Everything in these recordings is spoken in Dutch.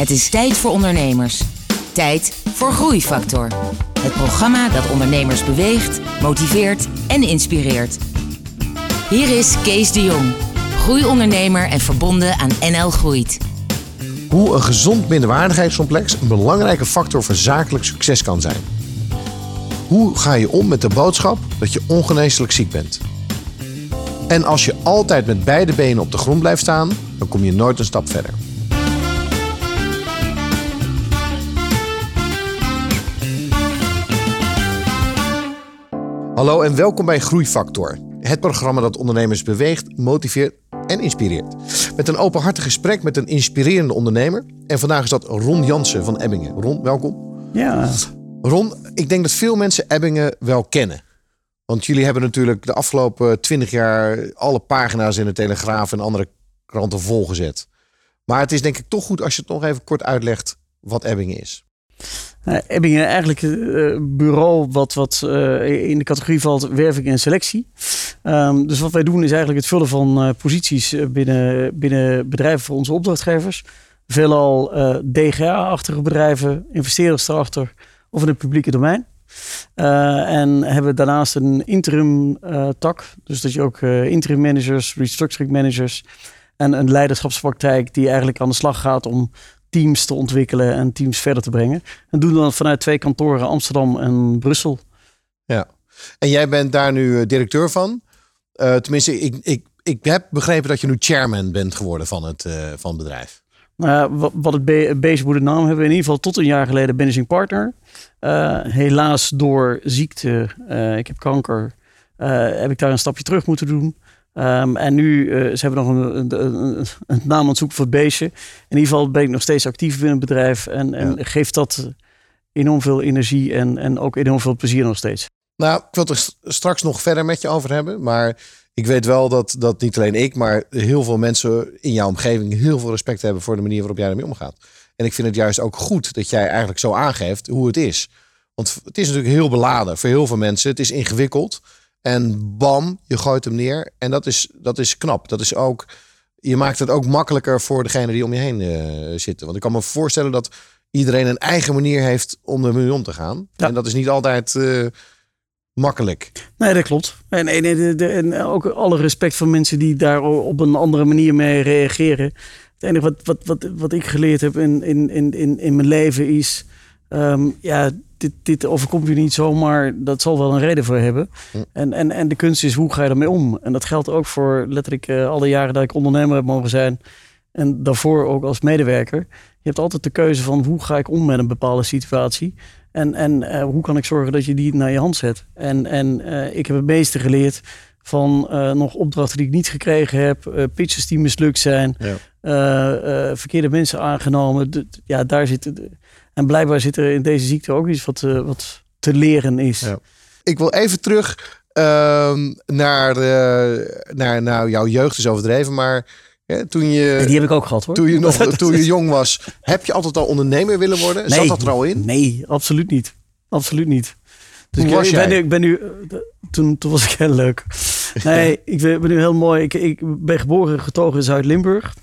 Het is tijd voor ondernemers. Tijd voor Groeifactor. Het programma dat ondernemers beweegt, motiveert en inspireert. Hier is Kees de Jong, groeiondernemer en verbonden aan NL Groeit. Hoe een gezond minderwaardigheidscomplex een belangrijke factor voor zakelijk succes kan zijn. Hoe ga je om met de boodschap dat je ongeneeslijk ziek bent? En als je altijd met beide benen op de grond blijft staan, dan kom je nooit een stap verder. Hallo en welkom bij Groeifactor. Het programma dat ondernemers beweegt, motiveert en inspireert. Met een openhartig gesprek met een inspirerende ondernemer. En vandaag is dat Ron Jansen van Ebbingen. Ron, welkom. Ja. Ron, ik denk dat veel mensen Ebbingen wel kennen. Want jullie hebben natuurlijk de afgelopen twintig jaar alle pagina's in de Telegraaf en andere kranten volgezet. Maar het is denk ik toch goed als je het nog even kort uitlegt wat Ebbingen is. Nou, Ebbingen eigenlijk een bureau wat, wat uh, in de categorie valt werving en selectie. Um, dus wat wij doen is eigenlijk het vullen van uh, posities binnen, binnen bedrijven voor onze opdrachtgevers. Veelal uh, DGA-achtige bedrijven, investeerders erachter of in het publieke domein. en hebben daarnaast een interim tak. Dus dat je ook interim managers, restructuring managers en een leiderschapspraktijk die eigenlijk aan de slag gaat om teams te ontwikkelen en teams verder te brengen. En doen dat vanuit twee kantoren Amsterdam en Brussel. Ja, en jij bent daar nu directeur van. Uh, tenminste, ik, ik, ik heb begrepen dat je nu chairman bent geworden van het, uh, van het bedrijf. Nou, wat, het be beest moet naam hebben, in ieder geval tot een jaar geleden managing partner. Helaas door ziekte, ik heb kanker, heb ik daar een stapje terug moeten doen. Um, en nu, uh, ze hebben nog een, een, een, een, naam aan het zoeken voor het beestje. In ieder geval ben ik nog steeds actief binnen het bedrijf. En, en ja. geeft dat enorm veel energie en, en ook enorm veel plezier nog steeds. Nou, ik wil het er straks nog verder met je over hebben. Maar ik weet wel dat, dat niet alleen ik, maar heel veel mensen in jouw omgeving heel veel respect hebben voor de manier waarop jij ermee omgaat. En ik vind het juist ook goed dat jij eigenlijk zo aangeeft hoe het is. Want het is natuurlijk heel beladen voor heel veel mensen. Het is ingewikkeld. En bam, je gooit hem neer. En dat is, dat is knap. Dat is ook, je maakt het ook makkelijker voor degene die om je heen uh, zitten. Want ik kan me voorstellen dat iedereen een eigen manier heeft om ermee om te gaan. Ja. En dat is niet altijd uh, makkelijk. Nee, dat klopt. En, en, en, en, ook alle respect voor mensen die daar op een andere manier mee reageren. Het enige wat, wat, wat, wat ik geleerd heb in, in, in, in mijn leven is... Um, ja, dit, dit overkomt je niet zomaar. Dat zal wel een reden voor hebben. En, en, en de kunst is, hoe ga je ermee om? En dat geldt ook voor letterlijk uh, alle jaren dat ik ondernemer heb mogen zijn. En daarvoor ook als medewerker. Je hebt altijd de keuze van hoe ga ik om met een bepaalde situatie. En, en uh, hoe kan ik zorgen dat je die naar je hand zet. En, en uh, ik heb het meeste geleerd van nog opdrachten die ik niet gekregen heb. pitches die mislukt zijn. Ja. verkeerde mensen aangenomen. De, ja, daar zit... En blijkbaar zit er in deze ziekte ook iets wat, wat te leren is. Ja. Ik wil even terug uh, naar, de, naar nou, jouw jeugd is overdreven, maar ja, toen je. Nee, die heb ik ook gehad hoor. Toen je, nog, toen je jong was, heb je altijd al ondernemer willen worden? Nee, Zat dat er al in? Nee, absoluut niet. Absoluut niet. Dus Hoe ik, was ik jij? ben, nu, ik ben nu. Toen, toen was ik heel leuk. Nee, ik ben nu heel mooi. Ik, ik ben geboren en getogen in Zuid-Limburg.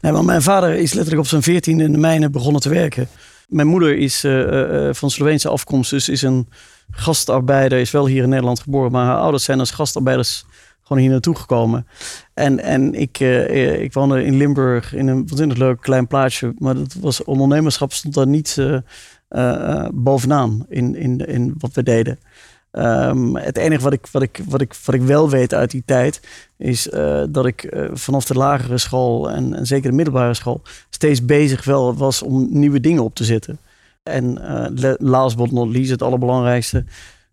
Nee, maar mijn vader is letterlijk op zijn veertiende in de mijnen begonnen te werken. Mijn moeder is uh, uh, van Sloveense afkomst, dus is een gastarbeider, is wel hier in Nederland geboren, maar haar ouders zijn als gastarbeiders gewoon hier naartoe gekomen. En, en ik, uh, ik woonde in Limburg in een waanzinnig leuk klein plaatsje, maar dat was ondernemerschap stond daar niet bovenaan in, in, in wat we deden. Um, het enige wat ik, wat, ik, wat, ik, wat ik wel weet uit die tijd is uh, dat ik vanaf de lagere school en, en, zeker de middelbare school steeds bezig wel was om nieuwe dingen op te zetten. En uh, last but not least, het allerbelangrijkste,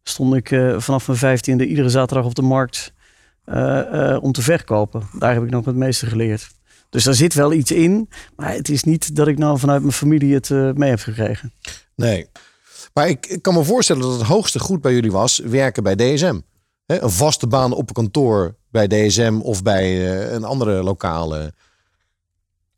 stond ik vanaf mijn vijftiende iedere zaterdag op de markt om te verkopen. Daar heb ik nog het meeste geleerd. Dus daar zit wel iets in, maar het is niet dat ik nou vanuit mijn familie het mee heb gekregen. Nee. Maar ik, kan me voorstellen dat het hoogste goed bij jullie was werken bij DSM. Een vaste baan op een kantoor bij DSM of bij uh, een andere lokale.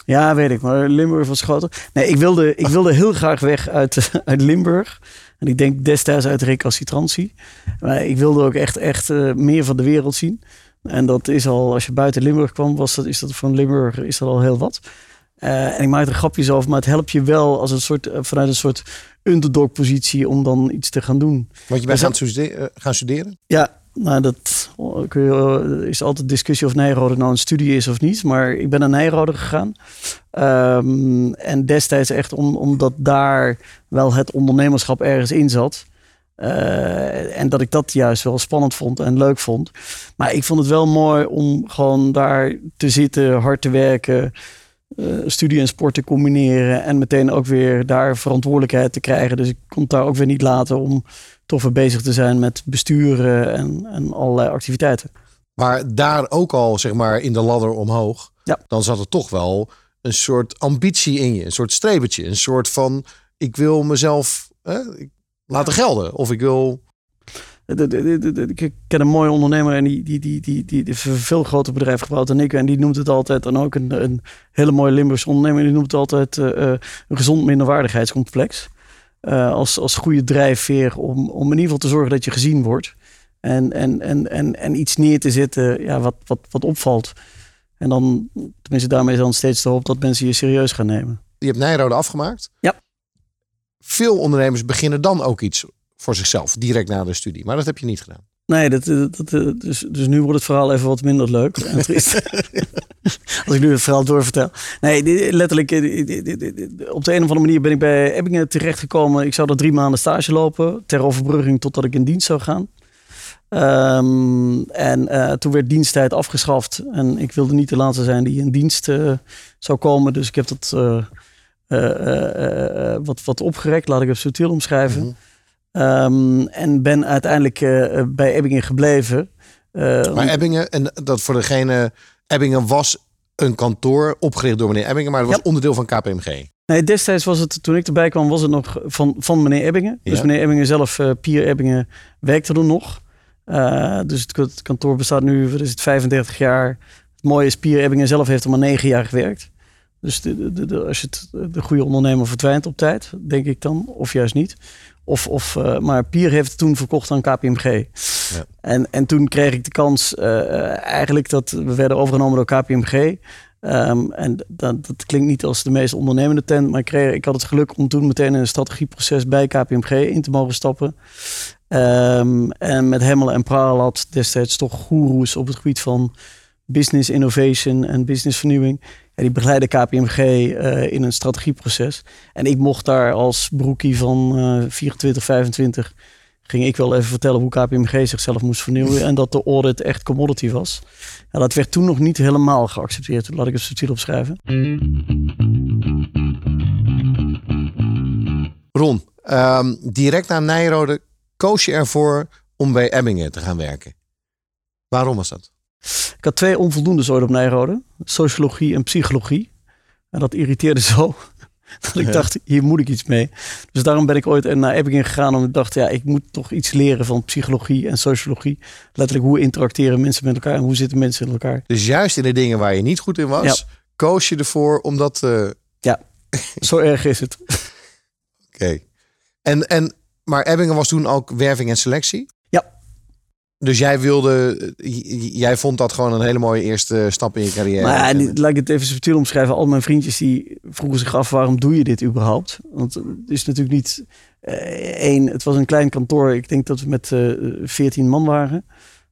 Ja, weet ik. Maar Limburg was groter. Nee, ik wilde, ik wilde heel graag weg uit, uit Limburg. En ik denk destijds uit recalcitrantie. Maar ik wilde ook echt, echt uh, meer van de wereld zien. En dat is al, als je buiten Limburg kwam, was dat, is dat van Limburg is dat al heel wat. Eh, en ik maak er grapjes over, maar het helpt je wel als een soort, vanuit een soort underdog-positie om dan iets te gaan doen. Want je bent gaan, studeren, gaan studeren? Ja, nou, dat je, is altijd discussie of Nijrode nou een studie is of niet. Maar ik ben naar Nijrode gegaan. Um, en destijds echt om, omdat daar wel het ondernemerschap ergens in zat. Uh, en dat ik dat juist wel spannend vond en leuk vond. Maar ik vond het wel mooi om gewoon daar te zitten, hard te werken. Uh, studie en sport te combineren. En meteen ook weer daar verantwoordelijkheid te krijgen. Dus ik kon het daar ook weer niet laten om toch weer bezig te zijn met besturen en, en allerlei activiteiten. Maar daar ook al, zeg maar, in de ladder omhoog, ja. dan zat er toch wel een soort ambitie in je, een soort strebertje, een soort van ik wil mezelf hè, laten gelden of ik wil. Ik ken een mooie ondernemer en die, die, die, die, die, veel groter bedrijf gebouwd dan ik. En die noemt het altijd, en ook een, een hele mooie Limburgse ondernemer, die noemt het altijd uh, een gezond minderwaardigheidscomplex. Uh, als, als goede drijfveer om, om in ieder geval te zorgen dat je gezien wordt. En, en, en, en, en iets neer te zetten ja, wat, wat, wat opvalt. En dan, tenminste, daarmee is dan steeds de hoop dat mensen je serieus gaan nemen. Je hebt Nijrode afgemaakt. Ja. Veel ondernemers beginnen dan ook iets voor zichzelf, direct na de studie. Maar dat heb je niet gedaan. Nee, dat, dat, dus, dus nu wordt het verhaal even wat minder leuk en Als ik nu het verhaal doorvertel. Nee, letterlijk, op de een of andere manier ben ik bij Ebbingen terechtgekomen. Ik zou er drie maanden stage lopen, ter overbrugging totdat ik in dienst zou gaan. Um, en uh, toen werd diensttijd afgeschaft. En ik wilde niet de laatste zijn die in dienst uh, zou komen. Dus ik heb dat uh, wat, wat opgerekt. Laat ik het subtiel omschrijven. Mm um, en ben uiteindelijk bij Ebbingen gebleven. maar Ebbingen, en dat voor degene... Ebbingen was een kantoor opgericht door meneer Ebbingen. Maar het was ja. onderdeel van KPMG. Nee, destijds was het, toen ik erbij kwam, was het nog van, van meneer Ebbingen. Ja. Dus meneer Ebbingen zelf, Pier Ebbingen, werkte er nog. Uh, dus het, kantoor bestaat nu, is het, 35 jaar. Het mooie is, Pier Ebbingen zelf heeft er maar 9 jaar gewerkt. Dus de, de, de, als je het, de goede ondernemer verdwijnt op tijd, denk ik dan, of juist niet. Of, of, uh, maar Pier heeft het toen verkocht aan KPMG. Ja. En, en toen kreeg ik de kans, uh, eigenlijk dat we werden overgenomen door KPMG. Um, en dat, dat, klinkt niet als de meest ondernemende tent, maar ik, kreeg, ik had het geluk om toen meteen in een strategieproces bij KPMG in te mogen stappen. Um, en met Hemmel en Pralat destijds toch goeroes op het gebied van business innovation en business vernieuwing. Ja, die begeleiden KPMG uh, in een strategieproces. En ik mocht daar als broekie van uh, 24, 25 ging ik wel even vertellen hoe KPMG zichzelf moest vernieuwen en dat de audit echt commodity was. Ja, dat werd toen nog niet helemaal geaccepteerd. Laat ik het subtiel opschrijven. Ron, um, direct na Nijrode koos je ervoor om bij Ebbingen te gaan werken. Waarom was dat? Ik had twee onvoldoendes ooit op Nijrode. Sociologie en psychologie. En dat irriteerde zo. Dat ik dacht, hier moet ik iets mee. Dus daarom ben ik ooit naar Ebbingen gegaan. Omdat ik dacht, ja, ik moet toch iets leren van psychologie en sociologie. Letterlijk, hoe interacteren mensen met elkaar en hoe zitten mensen in elkaar. Dus juist in de dingen waar je niet goed in was, ja. koos je ervoor omdat... Uh... Ja, zo erg is het. Oké. En, en, maar Ebbingen was toen ook werving en selectie? Dus jij wilde, jij vond dat gewoon een hele mooie eerste stap in je carrière. Maar ja, laat ik het even subtiel omschrijven. Al mijn vriendjes die vroegen zich af waarom doe je dit überhaupt? Want het is natuurlijk niet uh, één. Het was een klein kantoor. Ik denk dat we met veertien uh, man waren.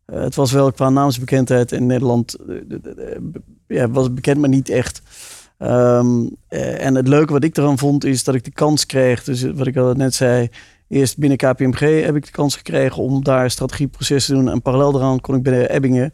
Uh, het was wel qua naamsbekendheid in Nederland. ja, was bekend, maar niet echt. Um, en het leuke wat ik eraan vond is dat ik de kans kreeg. Dus wat ik al net zei Eerst binnen KPMG heb ik de kans gekregen om daar strategieprocessen te doen. En parallel daaraan kon ik bij de Ebbingen,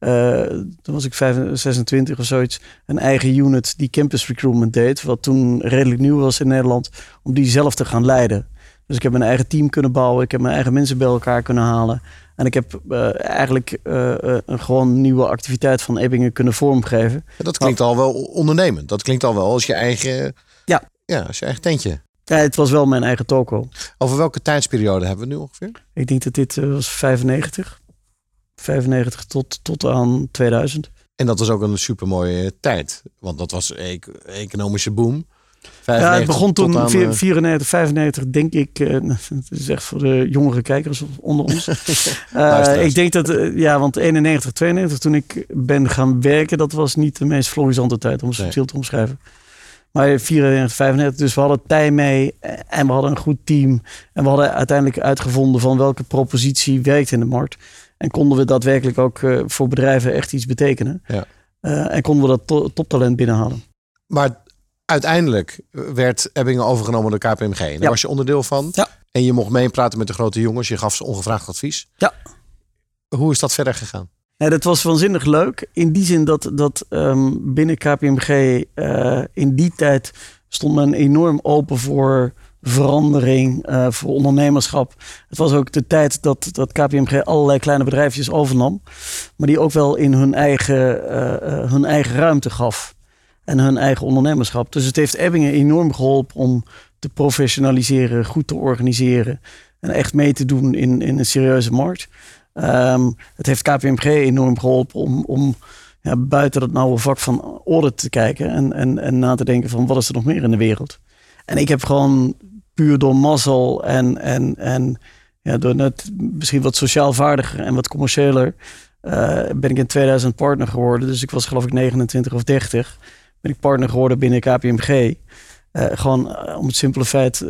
uh, toen was ik 26 of zoiets, een eigen unit die campus recruitment deed. Wat toen redelijk nieuw was in Nederland, om die zelf te gaan leiden. Dus ik heb mijn eigen team kunnen bouwen. Ik heb mijn eigen mensen bij elkaar kunnen halen. En ik heb uh, eigenlijk uh, een gewoon nieuwe activiteit van Ebbingen kunnen vormgeven. Ja, dat klinkt al wel ondernemend. Dat klinkt al wel als je eigen, ja. Ja, als je eigen tentje. Ja, het was wel mijn eigen toko. Over welke tijdsperiode hebben we nu ongeveer? Ik denk dat dit uh, was 95. 95 tot, tot aan 2000. En dat was ook een supermooie tijd. Want dat was een economische boom. Ja, het begon toen aan, 94, 95, eh, denk ik. Uh, het is echt voor de jongere kijkers onder ons. uh, ik denk dat, uh, ja, want 91, 92, toen ik ben gaan werken, dat was niet de meest florissante tijd om het nee. te omschrijven. Maar 94, 95, dus we hadden tij mee en we hadden een goed team. En we hadden uiteindelijk uitgevonden van welke propositie werkt in de markt. En konden we daadwerkelijk ook uh, voor bedrijven echt iets betekenen. Ja. Uh, en konden we dat to toptalent binnenhalen. Maar uiteindelijk werd Ebbingen overgenomen door KPMG. Daar Ja. was je onderdeel van. Ja. En je mocht meepraten met de grote jongens. Je gaf ze ongevraagd advies. Ja. Hoe is dat verder gegaan? Ja, dat was waanzinnig leuk. In die zin dat, dat ehm, binnen KPMG eh, in die tijd stond men enorm open voor verandering, eh, voor ondernemerschap. Het was ook de tijd dat, dat KPMG allerlei kleine bedrijfjes overnam. Maar die ook wel in hun eigen, eh, hun eigen ruimte gaf. En hun eigen ondernemerschap. Dus het heeft Ebbingen enorm geholpen om te professionaliseren, goed te organiseren. En echt mee te doen in, in een serieuze markt. Ehm, het heeft KPMG enorm geholpen om, om ja, buiten dat nauwe vak van audit te kijken. En, en, en na te denken van wat is er nog meer in de wereld. En ik heb gewoon puur door mazzel en, en, en ja, door net misschien wat sociaal vaardiger en wat commerciëler. eh, ben ik in 2000 partner geworden. Dus ik was geloof ik 29 of 30. Ben ik partner geworden binnen KPMG. Eh, gewoon eh, om het simpele feit,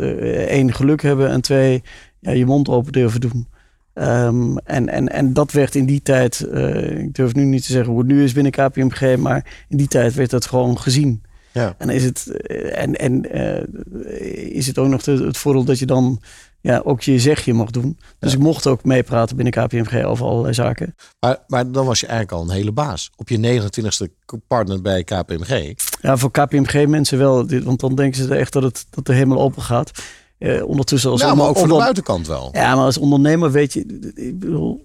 één, geluk hebben en twee, ja, je mond open durven doen. Ehm, en, en, en dat werd in die tijd, eh, ik durf nu niet te zeggen hoe het nu is binnen KPMG, maar in die tijd werd dat gewoon gezien. Ja. En is het, eh, en, en, eh, is het ook nog de- het voordeel dat je dan ja, ook je zegje mag doen. Dus Ja. ik mocht ook meepraten binnen KPMG over allerlei zaken. Maar, maar dan was je eigenlijk al een hele baas. Op je 29ste partner bij KPMG. Ja, voor KPMG mensen wel, want dan denken ze echt dat het, dat er helemaal open gaat. Eh, ondertussen als Ja, maar ook voor de buitenkant wel. Ja, maar als ondernemer weet je, ik bedoel,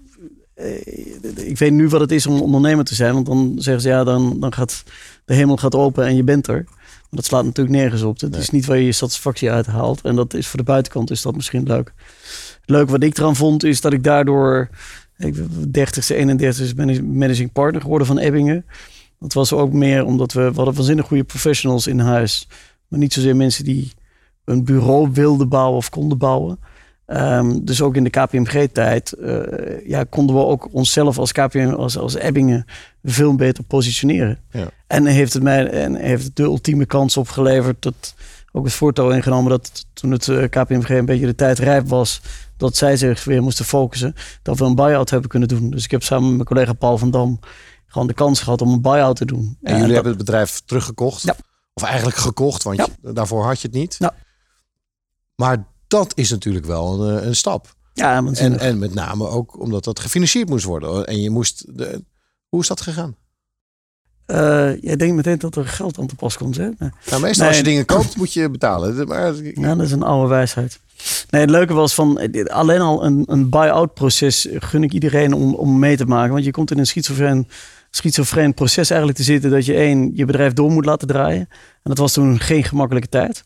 eh, ik weet nu wat het is om ondernemer te zijn, want dan zeggen ze ja, dan, dan gaat de hemel gaat open en je bent er. Maar dat slaat natuurlijk nergens op. Het Nee. is niet waar je je satisfactie uit haalt. En dat is voor de buitenkant is dat misschien leuk. Leuk wat ik eraan vond is dat ik daardoor, ik 30ste, 31ste ben ik managing partner geworden van Ebbingen. Dat was ook meer omdat we, we hadden waanzinnig goede professionals in huis. Maar niet zozeer mensen die een bureau wilden bouwen of konden bouwen. Ehm, dus ook in de KPMG-tijd eh, ja, konden we ook onszelf als KPM, als, als Ebbingen, veel beter positioneren. Ja. En heeft het mij en heeft het de ultieme kans opgeleverd dat ook het voortouw ingenomen dat toen het eh, KPMG een beetje de tijd rijp was, dat zij zich weer moesten focussen, dat we een buy-out hebben kunnen doen. Dus ik heb samen met mijn collega Paul van Dam gewoon de kans gehad om een buy-out te doen. En jullie dat- hebben het bedrijf teruggekocht. Ja. Of eigenlijk gekocht, want Ja. je- daarvoor had je het niet. Ja. Maar dat is natuurlijk wel een, eh, een stap. ja, En, en met name ook omdat dat gefinancierd moest worden. En je moest. De, hoe is dat gegaan? Eh, jij denkt meteen dat er geld aan te pas komt, hè? Nee. Nou, meestal Nee. als je dingen koopt, moet je betalen. Maar Ja, dat is een oude wijsheid. Nee, het leuke was van eh, alleen al een, een buy-out proces gun ik iedereen om, om mee te maken. Want je komt in een schizofreen, schizofreen proces eigenlijk te zitten dat je één, je bedrijf door moet laten draaien. En dat was toen geen gemakkelijke tijd.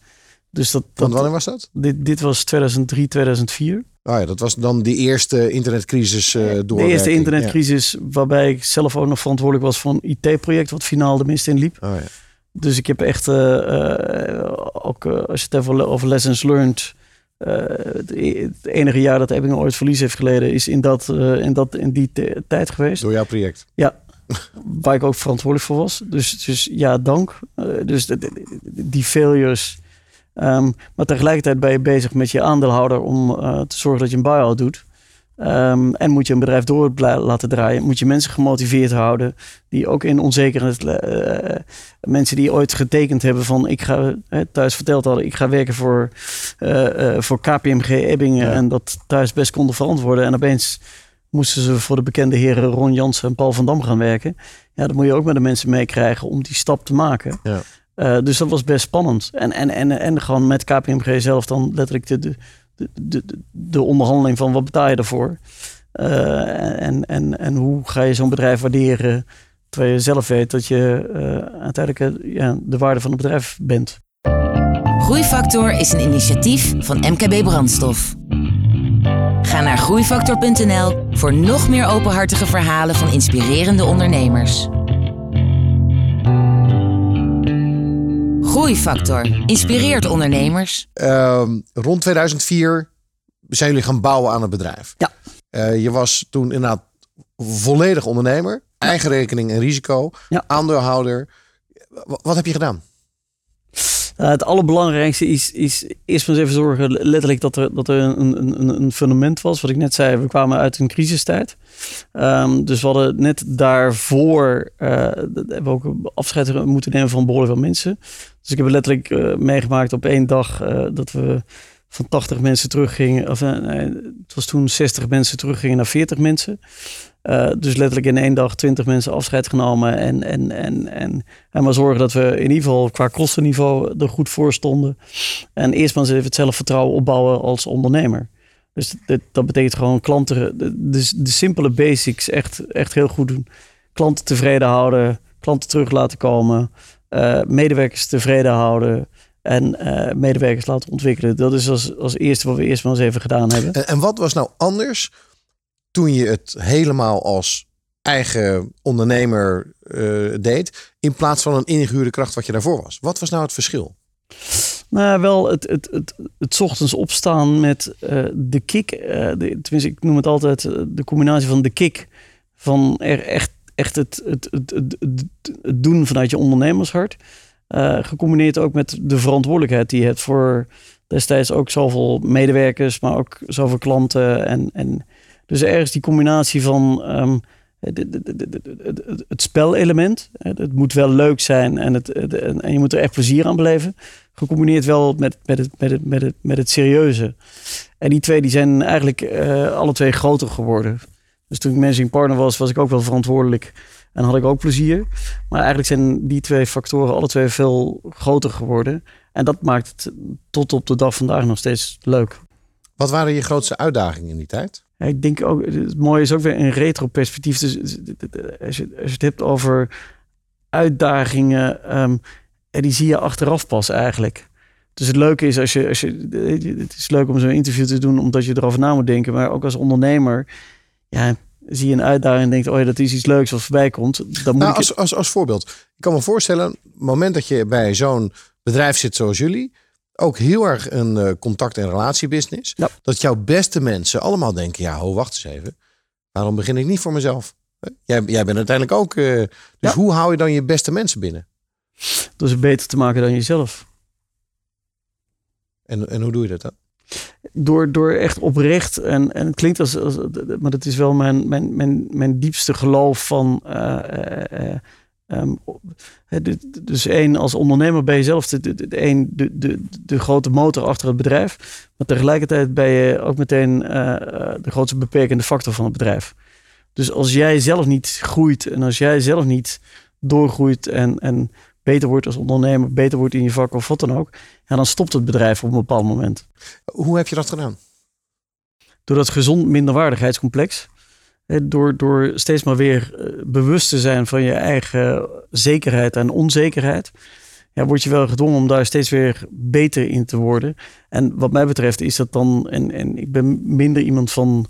Dus dat, Want dat, wanneer was dat? dit, dit was 2003, 2004. Oh ja, dat was dan die eerste internetcrisis eh door. De eerste internetcrisis waarbij ik zelf ook nog verantwoordelijk was voor een IT-project wat finaal de mist in liep. Oh ja. Dus ik heb echt, eh, eh, ook eh, als je het even over lessons learned. eh, het, e- het enige jaar dat Ebbingen ooit verlies heeft geleden is in, dat, eh, in, dat, in die tijd geweest. Door jouw project. Waar ik ook verantwoordelijk voor was. Dus, dus ja, dank. Eh, dus de- de- de- die failures. Ehm, maar tegelijkertijd ben je bezig met je aandeelhouder om eh, te zorgen dat je een buy-out doet. Ehm, en moet je een bedrijf door laten draaien. Moet je mensen gemotiveerd houden. Die ook in onzekerheid. eh, mensen die ooit getekend hebben van ik ga eh, thuis verteld hadden. Ik ga werken voor, voor KPMG Ebbingen. Ja. En dat thuis best konden verantwoorden. En opeens moesten ze voor de bekende heren Ron Jansen en Paul van Dam gaan werken. Ja, dan moet je ook met de mensen meekrijgen om die stap te maken. Ja. Eh, dus dat was best spannend. En, en, en, en gewoon met KPMG zelf dan letterlijk de, de, de, de, de onderhandeling van wat betaal je ervoor? Eh, en, en, en hoe ga je zo'n bedrijf waarderen terwijl je zelf weet dat je eh, uiteindelijk ja, de waarde van het bedrijf bent. Groeifactor is een initiatief van MKB Brandstof. Ga naar groeifactor.nl voor nog meer openhartige verhalen van inspirerende ondernemers. Groeifactor inspireert ondernemers. Ehm, rond 2004 zijn jullie gaan bouwen aan het bedrijf. Ja. Eh, je was toen inderdaad volledig ondernemer. Eigen rekening en risico. Ja. Aandeelhouder. Wa- Wat heb je gedaan? Nou, het allerbelangrijkste is, is eerst maar eens even zorgen, letterlijk, dat er, dat er een, een, een fundament was. Wat ik net zei, we kwamen uit een crisistijd. Um, dus we hadden net daarvoor uh, hebben we ook afscheid moeten nemen van behoorlijk veel mensen. Dus ik heb letterlijk uh, meegemaakt op één dag dat we van 80 mensen teruggingen. Of, nee, het was toen 60 mensen teruggingen naar 40 mensen. Uh, dus letterlijk in één dag 20 mensen afscheid genomen. En, en, en, en, en maar zorgen dat we in ieder geval qua kostenniveau er goed voor stonden. En eerst maar eens even het zelfvertrouwen opbouwen als ondernemer. Dus dat betekent gewoon klanten, de, de, simpele basics echt, echt heel goed doen. Klanten tevreden houden, klanten terug laten komen, uh, medewerkers tevreden houden. En uh, medewerkers laten ontwikkelen. Dat is als, als eerste wat we eerst maar eens even gedaan hebben. En, en wat was nou anders toen je het helemaal als eigen ondernemer uh, deed, in plaats van een ingehuurde kracht wat je daarvoor was? Wat was nou het verschil? Nou, wel het, het, het, het ochtends opstaan met uh, de kick. De, tenminste, ik noem het altijd de combinatie van de kick. Van er echt, echt het, het, het, het, het doen vanuit je ondernemershart. Uh, gecombineerd ook met de verantwoordelijkheid die je hebt voor destijds ook zoveel medewerkers, maar ook zoveel klanten. En, en dus ergens die combinatie van um, het spelelement. Het moet wel leuk zijn en, het, en je moet er echt plezier aan beleven. Gecombineerd wel met, met, het, met, het, met, het, met het serieuze. En die twee die zijn eigenlijk uh, alle twee groter geworden. Dus toen ik managing partner was, was ik ook wel verantwoordelijk. En had ik ook plezier. Maar eigenlijk zijn die twee factoren alle twee veel groter geworden. En dat maakt het tot op de dag vandaag nog steeds leuk. Wat waren je grootste uitdagingen in die tijd? Ja, ik denk ook, het mooie is ook weer een retro perspectief. Dus als je, als je het hebt over uitdagingen, um, die zie je achteraf pas eigenlijk. Dus het leuke is als je, als je het is leuk om zo'n interview te doen, omdat je erover na moet denken. Maar ook als ondernemer, ja, zie je een uitdaging en denkt, oh ja, dat is iets leuks wat voorbij komt. Dan moet nou, ik als, als, als voorbeeld. Ik kan me voorstellen, het moment dat je bij zo'n bedrijf zit zoals jullie, ook heel erg een uh, contact- en relatiebusiness. Ja. Dat jouw beste mensen allemaal denken, ja, ho, wacht eens even. Waarom begin ik niet voor mezelf? Jij, jij bent uiteindelijk ook. Uh, dus Ja. hoe hou je dan je beste mensen binnen? door ze beter te maken dan jezelf. En, en hoe doe je dat dan? Door, door echt oprecht, en, en het klinkt als, als maar dat is wel mijn, mijn, mijn, mijn diepste geloof van. eh, eh, eh, Um, dus één, als ondernemer ben je zelf de, de, de, de, de, grote motor achter het bedrijf. Maar tegelijkertijd ben je ook meteen de grootste beperkende factor van het bedrijf. Dus als jij zelf niet groeit en als jij zelf niet doorgroeit en, en beter wordt als ondernemer, beter wordt in je vak of wat dan ook, ja, dan stopt het bedrijf op een bepaald moment. Hoe heb je dat gedaan? Door dat gezond minderwaardigheidscomplex. Door, door steeds maar weer eh, bewust te zijn van je eigen zekerheid en onzekerheid. Ja, word je wel gedwongen om daar steeds weer beter in te worden. En wat mij betreft is dat dan. En, en ik ben minder iemand van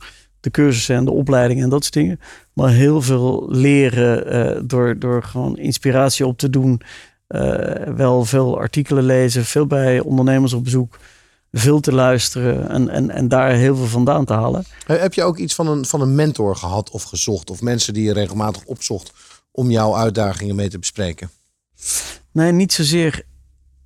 de cursussen en de opleidingen en dat soort dingen. Maar heel veel leren uh, door, door gewoon inspiratie op te doen. Uh, wel veel artikelen lezen, veel bij ondernemers op bezoek veel te luisteren en, en, en daar heel veel vandaan te halen. Heb je ook iets van een, van een mentor gehad of gezocht? Of mensen die je regelmatig opzocht om jouw uitdagingen mee te bespreken? Nee, niet zozeer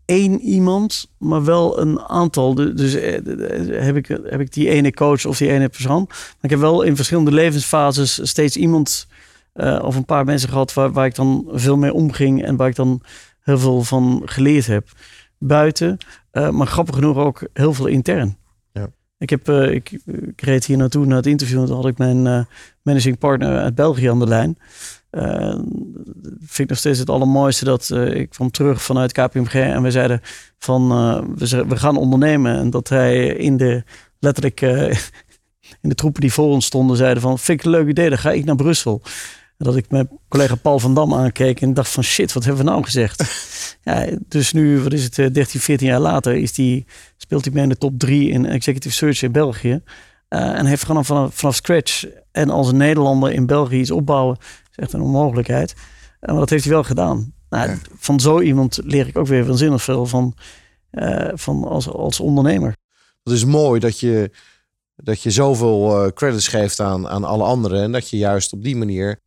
één iemand, maar wel een aantal. Dus heb ik, heb ik die ene coach of die ene persoon. Maar ik heb wel in verschillende levensfases steeds iemand uh, of een paar mensen gehad waar, waar ik dan veel mee omging en waar ik dan heel veel van geleerd heb buiten. Uh, maar grappig genoeg ook heel veel intern. Ja. Ik, heb, uh, ik, ik, reed hier naartoe naar het interview. En toen had ik mijn managing partner uit België aan de lijn. Vind ik nog steeds het allermooiste dat ik kwam terug vanuit KPMG. En we zeiden van we, we, gaan ondernemen. En dat hij in de letterlijk in de troepen die voor ons stonden zeiden van vind ik een leuk idee. Dan ga ik naar Brussel. En dat ik mijn collega Paul van Dam aankeek en dacht van shit, wat hebben we nou gezegd? ja, dus nu, wat is het, 13, 14 jaar later, is die, speelt hij mee in de top 3 in Executive Search in België. Uh, en heeft gewoon vanaf, vanaf scratch en als een Nederlander in België iets opbouwen, echt een onmogelijkheid. Uh, maar dat heeft hij wel gedaan. Nou, ja. Van zo iemand leer ik ook weer waanzinnig veel van, uh, van als, als ondernemer. Dat is mooi dat je dat je zoveel uh, credits geeft aan, aan alle anderen. En dat je juist op die manier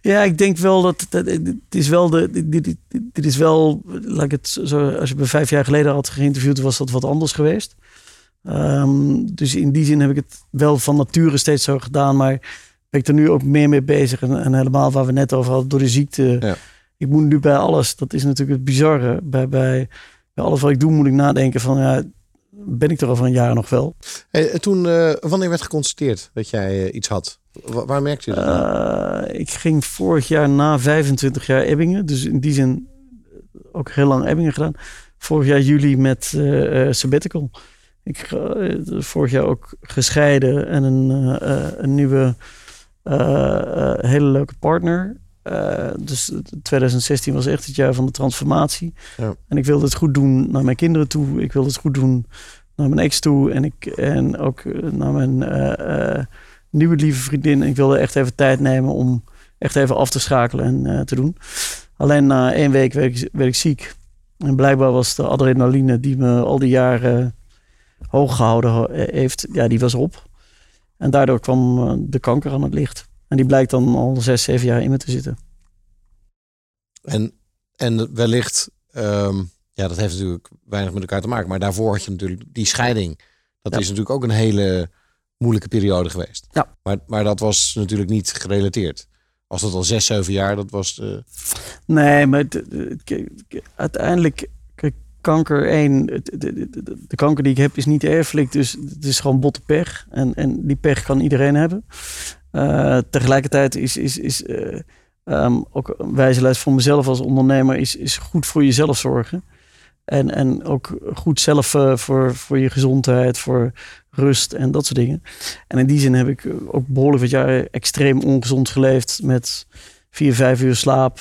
Ja, ik denk wel dat, dat het is wel de, dit, dit, dit is wel, laat ik het zo, als je me vijf jaar geleden had geïnterviewd, was dat wat anders geweest. Ehm, dus in die zin heb ik het wel van nature steeds zo gedaan, maar ben ik er nu ook meer mee bezig. En, en helemaal waar we net over hadden, door de ziekte. Ja. Ik moet nu bij alles, dat is natuurlijk het bizarre. Bij, bij, bij alles wat ik doe moet ik nadenken van, ja, ben ik er over een jaar nog wel? Hey, toen, eh, wanneer werd geconstateerd dat jij eh, iets had? Wa- waar merkte je dat? Eh, ik ging vorig jaar na 25 jaar Ebbingen. Dus in die zin ook heel lang Ebbingen gedaan. Vorig jaar juli met eh eh, sabbatical. Ik eh, vorig jaar ook gescheiden en een, eh, eh, een nieuwe eh, eh, hele leuke partner. Eh, dus 2016 was echt het jaar van de transformatie. Ja. En ik wilde het goed doen naar mijn kinderen toe. Ik wilde het goed doen naar mijn ex toe. En, ik, en ook eh, naar mijn eh, eh, nieuwe lieve vriendin. Ik wilde echt even tijd nemen om echt even af te schakelen en eh, te doen. Alleen na één week werd ik, werd ik ziek. En blijkbaar was de adrenaline die me al die jaren hoog gehouden ho- heeft, ja, die was op. En daardoor kwam eh, de kanker aan het licht. En die blijkt dan al zes, zeven jaar in me te zitten. En, en wellicht, ehm, ja, dat heeft natuurlijk weinig met elkaar te maken. Maar daarvoor had je natuurlijk die scheiding. Dat Ja. is natuurlijk ook een hele moeilijke periode geweest. Ja. Maar, maar dat was natuurlijk niet gerelateerd. Als dat al zes, zeven jaar, dat was... eh, Nee, maar uiteindelijk, kanker 1, de, de, de, de kanker die ik heb is niet erfelijk, dus het is gewoon botte pech. En, en die pech kan iedereen hebben. Eh, tegelijkertijd is, is, is eh, ehm, ook een wijze les voor mezelf als ondernemer, is, is goed voor jezelf zorgen. En, en ook goed zelf eh, voor, voor je gezondheid, voor rust en dat soort dingen. En in die zin heb ik ook behoorlijk wat jaren extreem ongezond geleefd met vier, vijf uur slaap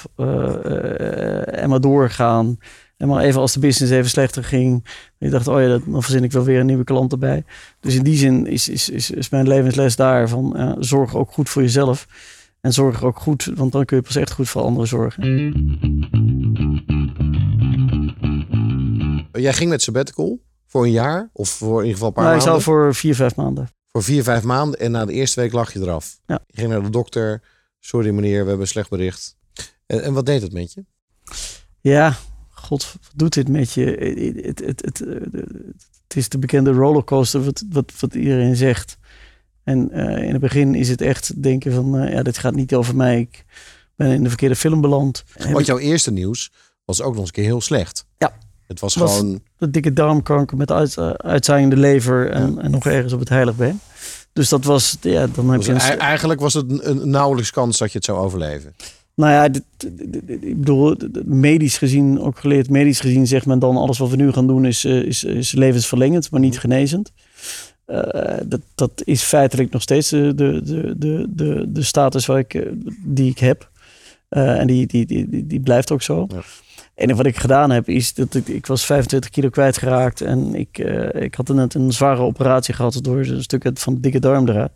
en maar doorgaan. En maar even als de business even slechter ging. Ik dacht, oh ja, dat, dan verzin ik wel weer een nieuwe klant erbij. Dus in die zin is, is, is, is mijn levensles daar van ja, zorg ook goed voor jezelf. En zorg ook goed, want dan kun je pas echt goed voor anderen zorgen. Jij ging met sabbatical voor een jaar of voor in ieder geval een paar Maar ik zou voor vier, vijf maanden. Voor vier, vijf maanden en na de eerste week lag je eraf. Ja. Je ging naar de dokter. Sorry meneer, we hebben een slecht bericht. En, en wat deed het met je? Ja, god, wat doet dit met je? Het, het, het, het, het is de bekende rollercoaster wat, wat, wat iedereen zegt. En eh, in het begin is het echt denken van, eh, ja, dit gaat niet over mij. Ik ben in de verkeerde film beland. Want jouw eerste nieuws was ook nog eens een keer heel slecht. Ja. Het was, Was- gewoon... de dikke darmkanker met uit, uh, uitzaaiende lever en, en nog ergens op het heiligben. Dus dat was, ja, dan heb was je een... ei- eigenlijk was het een, een nauwelijks kans dat je het zou overleven. Nou ja, dit, dit- dit- dit- ik bedoel, medisch gezien, ook geleerd, medisch gezien zegt men dan alles wat we nu gaan doen is, eh, is, is levensverlengend, maar niet genezend. Eh, dat, dat is feitelijk nog steeds de, de, de, de, de, status waar ik, eh, die ik heb. En die, die, die, die, blijft ook zo. Ja. En wat ik gedaan heb, is dat ik, ik was 25 kilo kwijtgeraakt. En ik, ik had net een zware operatie gehad door een stuk van de dikke darm eruit.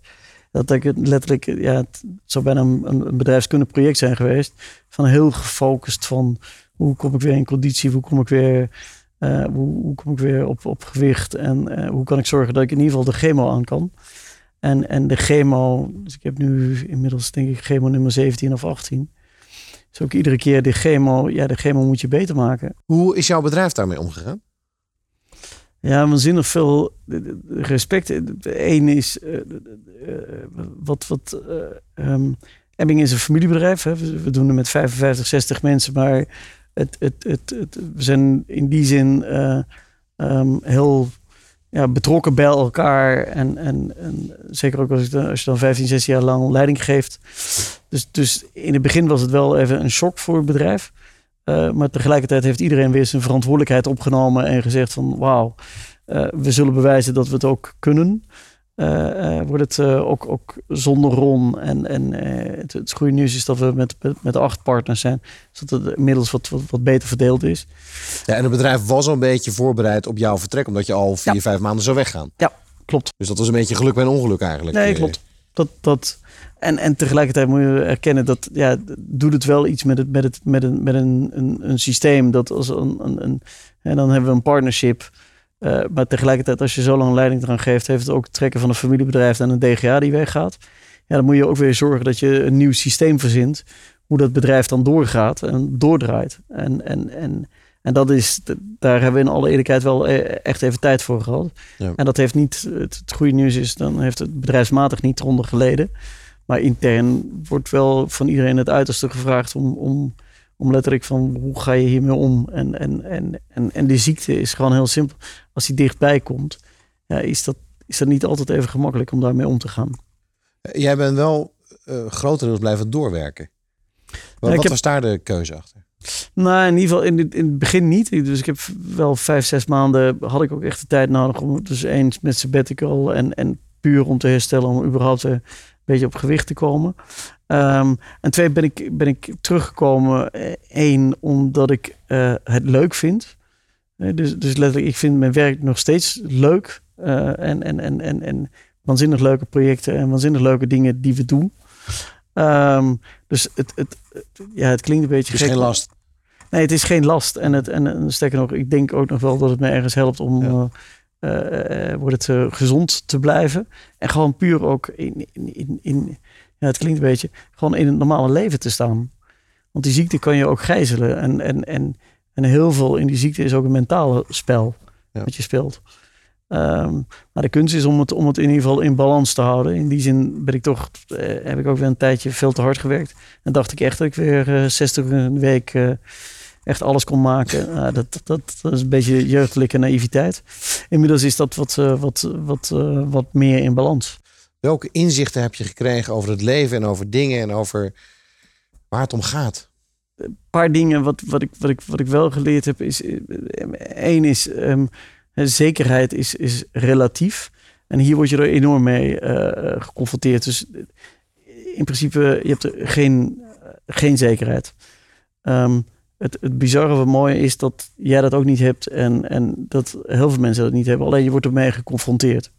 Dat ik letterlijk, ja, het zou bijna een, bedrijfskundig project zijn geweest. Van heel gefocust van hoe kom ik weer in conditie, hoe kom ik weer, eh, hoe, hoe kom ik weer op, op gewicht. En eh, hoe kan ik zorgen dat ik in ieder geval de chemo aan kan. En, en de chemo, dus ik heb nu inmiddels denk ik chemo nummer 17 of 18. Dus ook iedere keer de chemo, ja, de chemo moet je beter maken. Hoe is jouw bedrijf daarmee omgegaan? Ja, waanzinnig veel respect. Eén is uh, wat. wat uh, um, Ebbing is een familiebedrijf. Hè. We, doen het met 55, 60 mensen. Maar het, het, het, we zijn in die zin um, heel ja, betrokken bij elkaar. En, en, en zeker ook als, ik, als je dan 15, 16 jaar lang leiding geeft. Dus, dus in het begin was het wel even een shock voor het bedrijf. Uh, maar tegelijkertijd heeft iedereen weer zijn verantwoordelijkheid opgenomen en gezegd van wauw, uh, we zullen bewijzen dat we het ook kunnen. Uh, wordt het ook, ook zonder Ron. En, en het, het goede nieuws is dat we met, met, met acht partners zijn. Zodat het inmiddels wat, wat, wat, beter verdeeld is. Ja, en het bedrijf was al een beetje voorbereid op jouw vertrek. Omdat je al vier, ja. vijf maanden zou weggaan. Ja, klopt. Dus dat was een beetje geluk bij een ongeluk eigenlijk. Nee, klopt. Dat, dat, en, en tegelijkertijd moet je erkennen dat ja, doet het wel iets met, het, met, het, met, een, met een, een, een systeem. Dat als een, een, een, en dan hebben we een partnership. Uh, maar tegelijkertijd, als je zo lang leiding eraan geeft, heeft het ook het trekken van een familiebedrijf en een DGA die weggaat. ja, dan moet je ook weer zorgen dat je een nieuw systeem verzint. Hoe dat bedrijf dan doorgaat en doordraait. En, en, en, en dat is, daar hebben we in alle eerlijkheid wel e-, echt even tijd voor gehad. Ja. En dat heeft niet, het, goede nieuws is, dan heeft het bedrijfsmatig niet eronder geleden. Maar intern wordt wel van iedereen het uiterste gevraagd om, om, om letterlijk van hoe ga je hiermee om? En, en, en, en, en die ziekte is gewoon heel simpel. Als die dichtbij komt, ja, is, dat, is dat niet altijd even gemakkelijk om daarmee om te gaan. Jij bent wel uh, grotendeels blijven doorwerken. Wat, wat was daar de keuze achter? Nou, in ieder geval in, in het begin niet. Dus ik heb wel vijf, zes maanden had ik ook echt de tijd nodig om dus eens met sabbatical en, en puur om te herstellen, om überhaupt een beetje op gewicht te komen. Um, en twee, ben ik, ben ik teruggekomen. Eén, omdat ik uh, het leuk vind. Dus, dus letterlijk, ik vind mijn werk nog steeds leuk. Uh, en, en, en, en, en waanzinnig leuke projecten en waanzinnig leuke dingen die we doen. Um, dus het, het, ja, het klinkt een beetje. Het is geen last. Nee, het is geen last. En, het, en, en sterker nog, ik denk ook nog wel dat het me ergens helpt om ja. uh, uh, wordt het, gezond te blijven. En gewoon puur ook in, in, in, in, ja, het klinkt een beetje, gewoon in het normale leven te staan. Want die ziekte kan je ook gijzelen. En, en, en, en heel veel in die ziekte is ook een mentale spel ja. wat je speelt. Um, maar de kunst is om het, om het in ieder geval in balans te houden. In die zin ben ik toch, eh, heb ik ook weer een tijdje veel te hard gewerkt. En dacht ik echt dat ik weer uh, 60 een week uh, echt alles kon maken. Uh, dat, dat, dat, is een beetje jeugdelijke naïviteit. Inmiddels is dat wat, uh, wat, wat, wat meer in balans. Welke inzichten heb je gekregen over het leven en over dingen en over waar het om gaat? Een paar dingen wat, wat, ik, wat, ik, wat ik wel geleerd heb is... één is... Um, zekerheid is, is relatief. En hier word je er enorm mee uh, geconfronteerd. Dus in principe, je hebt er geen, geen zekerheid. Um, het, het bizarre wat mooie is dat jij dat ook niet hebt en, en dat heel veel mensen dat niet hebben. Alleen je wordt ermee geconfronteerd.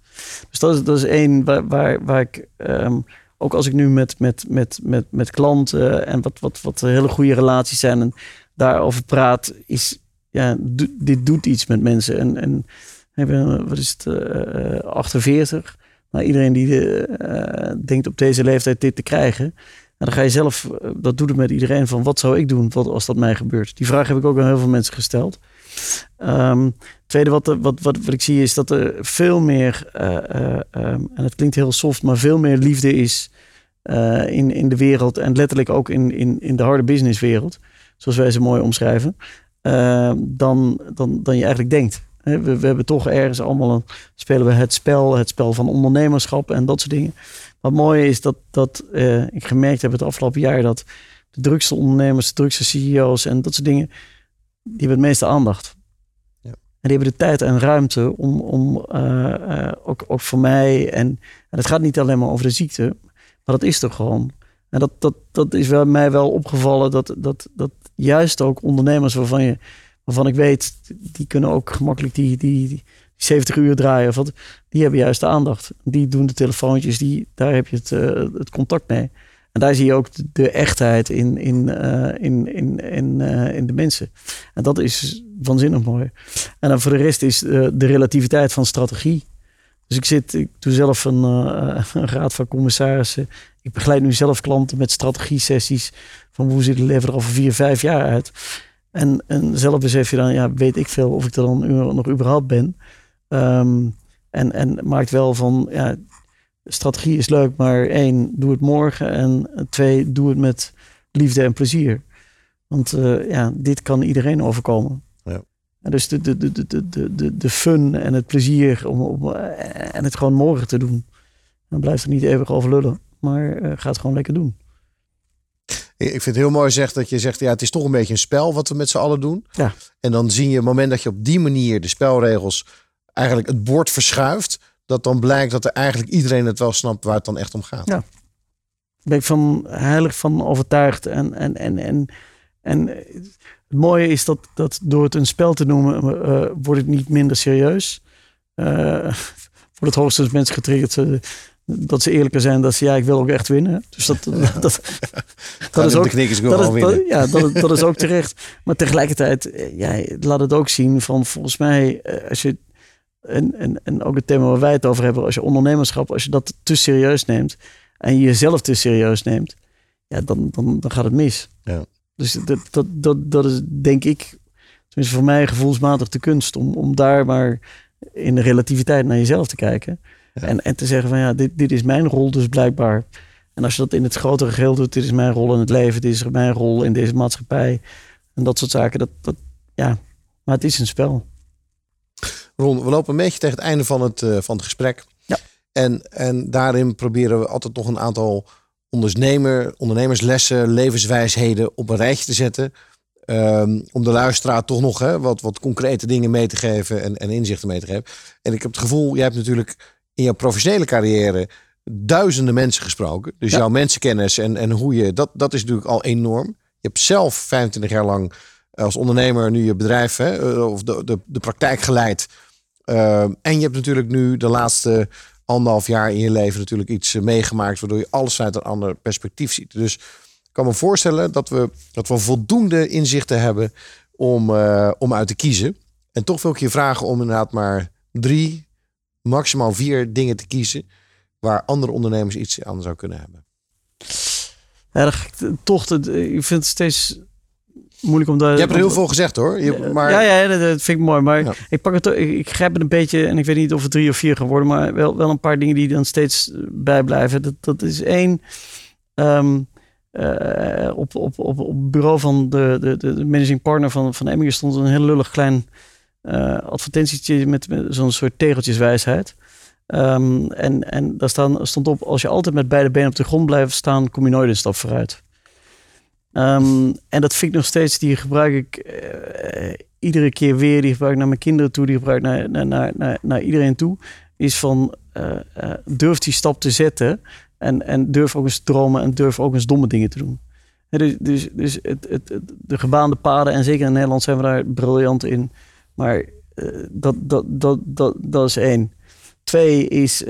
Dus dat is, dat is één waar, waar, waar ik, um, ook als ik nu met, met, met, met, met klanten en wat, wat, wat hele goede relaties zijn en daarover praat, is ja, dit doet iets met mensen. En, en hebben, wat is het, uh, 48. Nou, iedereen die uh, denkt op deze leeftijd dit te krijgen. Dan ga je zelf, eh, dat doet het met iedereen, van wat zou ik doen wat, als dat mij gebeurt? Die vraag heb ik ook aan heel veel mensen gesteld. Um, tweede wat, wat, wat, wat ik zie is dat er veel meer, uh, um, en het klinkt heel soft, maar veel meer liefde is in, in de wereld en letterlijk ook in, in, in de harde businesswereld, zoals wij ze mooi omschrijven. Ehm, dan, dan, dan je eigenlijk denkt. We, we, hebben toch ergens allemaal een, spelen we het spel, het spel van ondernemerschap en dat soort dingen. Wat mooi is dat, dat uh, ik gemerkt heb het afgelopen jaar dat de drukste ondernemers, de drukste CEO's en dat soort dingen, die hebben het meeste aandacht. Ja. En die hebben de tijd en ruimte om, om uh, uh, ook, ook voor mij, en, en het gaat niet alleen maar over de ziekte, maar dat is er gewoon. En dat, dat, dat is wel, mij wel opgevallen dat, dat, dat juist ook ondernemers waarvan, je, waarvan ik weet, die kunnen ook gemakkelijk die, die, die 70 uur draaien. Wat, die hebben juist de aandacht. Die doen de telefoontjes, die, daar heb je het, uh, het contact mee. En daar zie je ook de, echtheid in, in, uh, in, in, in, uh, in de mensen. En dat is waanzinnig mooi. En dan voor de rest is de relativiteit van strategie. Dus ik zit, ik doe zelf een, een raad van commissarissen ik begeleid nu zelf klanten met strategie-sessies van hoe ziet het leven er over vier, vijf jaar uit. En, en zelf besef je dan, ja, weet ik veel of ik er dan nog überhaupt ben. Um, en, en maakt wel van, ja, strategie is leuk, maar één, doe het morgen. En twee, doe het met liefde en plezier. Want uh, ja, dit kan iedereen overkomen. Ja. En dus de, de, de, de, de, de, de fun en het plezier om, om, eh, en het gewoon morgen te doen. Dan blijft er niet eeuwig over lullen maar uh, ga het gewoon lekker doen. Ik vind het heel mooi zegt dat je zegt, ja, het is toch een beetje een spel wat we met z'n allen doen. Ja. En dan zie je het moment dat je op die manier de spelregels eigenlijk het bord verschuift, dat dan blijkt dat er eigenlijk iedereen het wel snapt waar het dan echt om gaat. Ja. Ben ik van heilig van overtuigd. En, en, en, en, en het mooie is dat, dat door het een spel te noemen, uh, wordt het niet minder serieus. Uh, wordt het hoogstens mensen getriggerd dat ze eerlijker zijn dat ze ja, ik wil ook echt winnen. Dus dat, dat, dat, dat is ook. Dat is, dat, ja, dat, dat is ook terecht. Maar tegelijkertijd, eh, ja, laat het ook zien van volgens mij, eh, als je. En, en, en ook het thema waar wij het over hebben, als je ondernemerschap, als je dat te serieus neemt. en je jezelf te serieus neemt, ja, dan, dan, dan gaat het mis. Ja. Dus dat, dat, dat, dat is denk ik, tenminste voor mij gevoelsmatig de kunst, om, om daar maar in de relativiteit naar jezelf te kijken. Ja. En, en te zeggen van ja, dit, dit is mijn rol dus blijkbaar. En als je dat in het grotere geheel doet, dit is mijn rol in het leven, dit is mijn rol in deze maatschappij. En dat soort zaken, dat, dat ja, maar het is een spel. Ron, we lopen een beetje tegen het einde van het, eh, van het gesprek. Ja. En, en daarin proberen we altijd nog een aantal ondernemer, ondernemerslessen, levenswijsheden op een rijtje te zetten. Ehm, om de luisteraar toch nog hè, wat, wat concrete dingen mee te geven en, en inzichten mee te geven. En ik heb het gevoel, jij hebt natuurlijk in jouw professionele carrière duizenden mensen gesproken. Dus Ja. jouw mensenkennis en, en hoe je, dat, dat is natuurlijk al enorm. Je hebt zelf 25 jaar lang als ondernemer nu je bedrijf hè, eh, of de, de, de praktijk geleid. Ehm, en je hebt natuurlijk nu de laatste anderhalf jaar in je leven natuurlijk iets eh, meegemaakt waardoor je alles vanuit een ander perspectief ziet. Dus ik kan me voorstellen dat we, dat we voldoende inzichten hebben om, eh, om uit te kiezen. En toch wil ik je vragen om inderdaad maar drie, maximaal vier dingen te kiezen waar andere ondernemers iets aan zou kunnen hebben. Ik toch, ik vind het steeds moeilijk om. Je hebt er heel veel gezegd hoor. Je, maar Ja, ja, dat, dat vind ik mooi. Maar Ja. ik pak het, ik, ik grijp het een beetje, en ik weet niet of het drie of vier gaan worden, maar wel, wel een paar dingen die dan steeds bijblijven. Dat, dat is één. ehm, eh, op, op, op, op het bureau van de, de, de managing partner van, van Emminger stond een heel lullig klein eh advertentietje met, met zo'n soort tegeltjeswijsheid. Ehm, en, en daar staan, stond op, als je altijd met beide benen op de grond blijft staan, kom je nooit een stap vooruit. Ehm, en dat vind ik nog steeds, die gebruik ik eh, iedere keer weer. Die gebruik ik naar mijn kinderen toe, die gebruik ik naar, naar, naar, naar, iedereen toe. Is van, eh, durf die stap te zetten. En, en durf ook eens te dromen en durf ook eens domme dingen te doen. Dus dus, dus het, het, de gebaande paden, en zeker in Nederland zijn we daar briljant in. Maar dat, dat, dat, dat, dat is één. Twee is,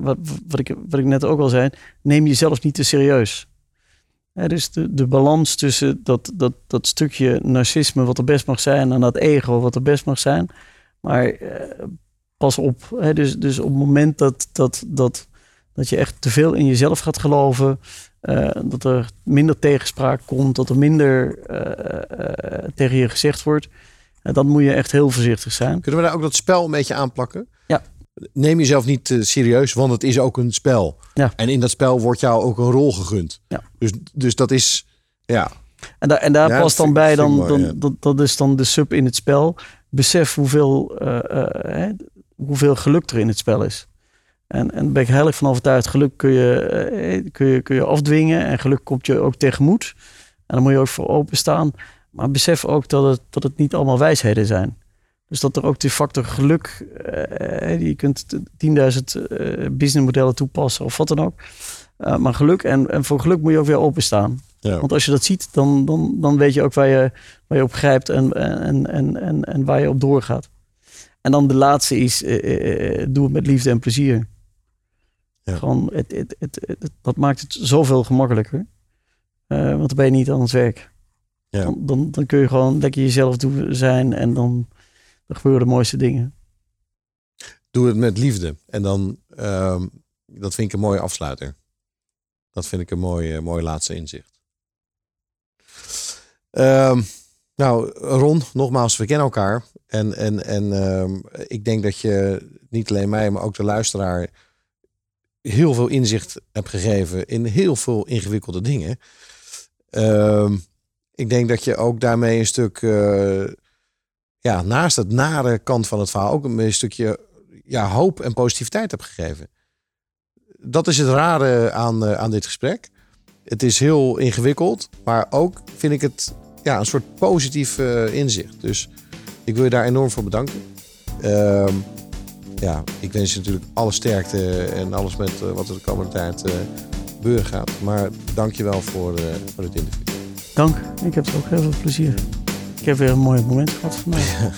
wat, wat, ik, wat ik net ook al zei, neem jezelf niet te serieus. Dus de, de balans tussen dat, dat, dat stukje narcisme wat er best mag zijn en dat ego wat er best mag zijn. Maar eh, pas op. Hè, dus, dus op het moment dat, dat, dat, dat je echt te veel in jezelf gaat geloven, eh, dat er minder tegenspraak komt, dat er minder eh, tegen je gezegd wordt, dan moet je echt heel voorzichtig zijn. kunnen we daar ook dat spel een beetje aanplakken? Ja. Neem jezelf niet te serieus, want het is ook een spel. Ja. En in dat spel wordt jou ook een rol gegund. Ja. Dus, dus dat is, ja, En, daar en daar Ja, past dan bij, dan, mooi, dan, dat, dat is dan de sub in het spel. Besef hoeveel, eh, eh, hè, hoeveel geluk er in het spel is. En, en daar ben ik heilig van overtuigd. Geluk kun je, eh, kun, je, kun je afdwingen en geluk komt je ook tegemoet. En daar moet je ook voor openstaan. Maar besef ook dat het, dat het niet allemaal wijsheden zijn. Dus dat er ook die factor geluk, eh, je kunt 10.000 eh businessmodellen toepassen of wat dan ook. Maar geluk, en, en voor geluk moet je ook weer openstaan. ja. Want als je dat ziet, dan, dan, dan weet je ook waar je, waar je op grijpt en, en, en, en, en waar je op doorgaat. En dan de laatste is, doe het met liefde en plezier. Ja. Gewoon, het, het, het, dat maakt het zoveel gemakkelijker. Want dan ben je niet aan het werk. Ja. Dan, dan, dan kun je gewoon lekker jezelf doen, zijn en dan, gebeuren de mooiste dingen. Doe het met liefde. En dan, ehm, dat vind ik een mooie afsluiter. Dat vind ik een mooi, eh, mooi laatste inzicht. Ehm, nou, Ron, nogmaals, we kennen elkaar. En, en, en ehm, ik denk dat je niet alleen mij, maar ook de luisteraar heel veel inzicht hebt gegeven in heel veel ingewikkelde dingen. Ik denk dat je ook daarmee een stuk, eh, ja, naast het nare kant van het verhaal, ook een stukje ja, hoop en positiviteit hebt gegeven. Dat is het rare aan, eh, aan dit gesprek. Het is heel ingewikkeld, maar ook vind ik het ja, een soort positief eh, inzicht. Dus ik wil je daar enorm voor bedanken. Ehm, ja, ik wens je natuurlijk alle sterkte en alles met eh, wat er de komende tijd gebeuren gaat. Maar dank je wel voor, voor het interview. Dank. Ik heb er ook heel veel plezier. Ik heb weer een mooi moment gehad vandaag.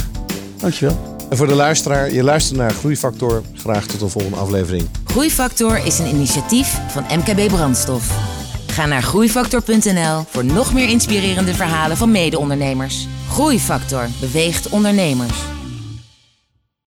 Dankjewel. En voor de luisteraar, je luistert naar Groeifactor. Graag tot de volgende aflevering. Groeifactor is een initiatief van MKB Brandstof. Ga naar groeifactor.nl voor nog meer inspirerende verhalen van mede-ondernemers. Groeifactor beweegt ondernemers.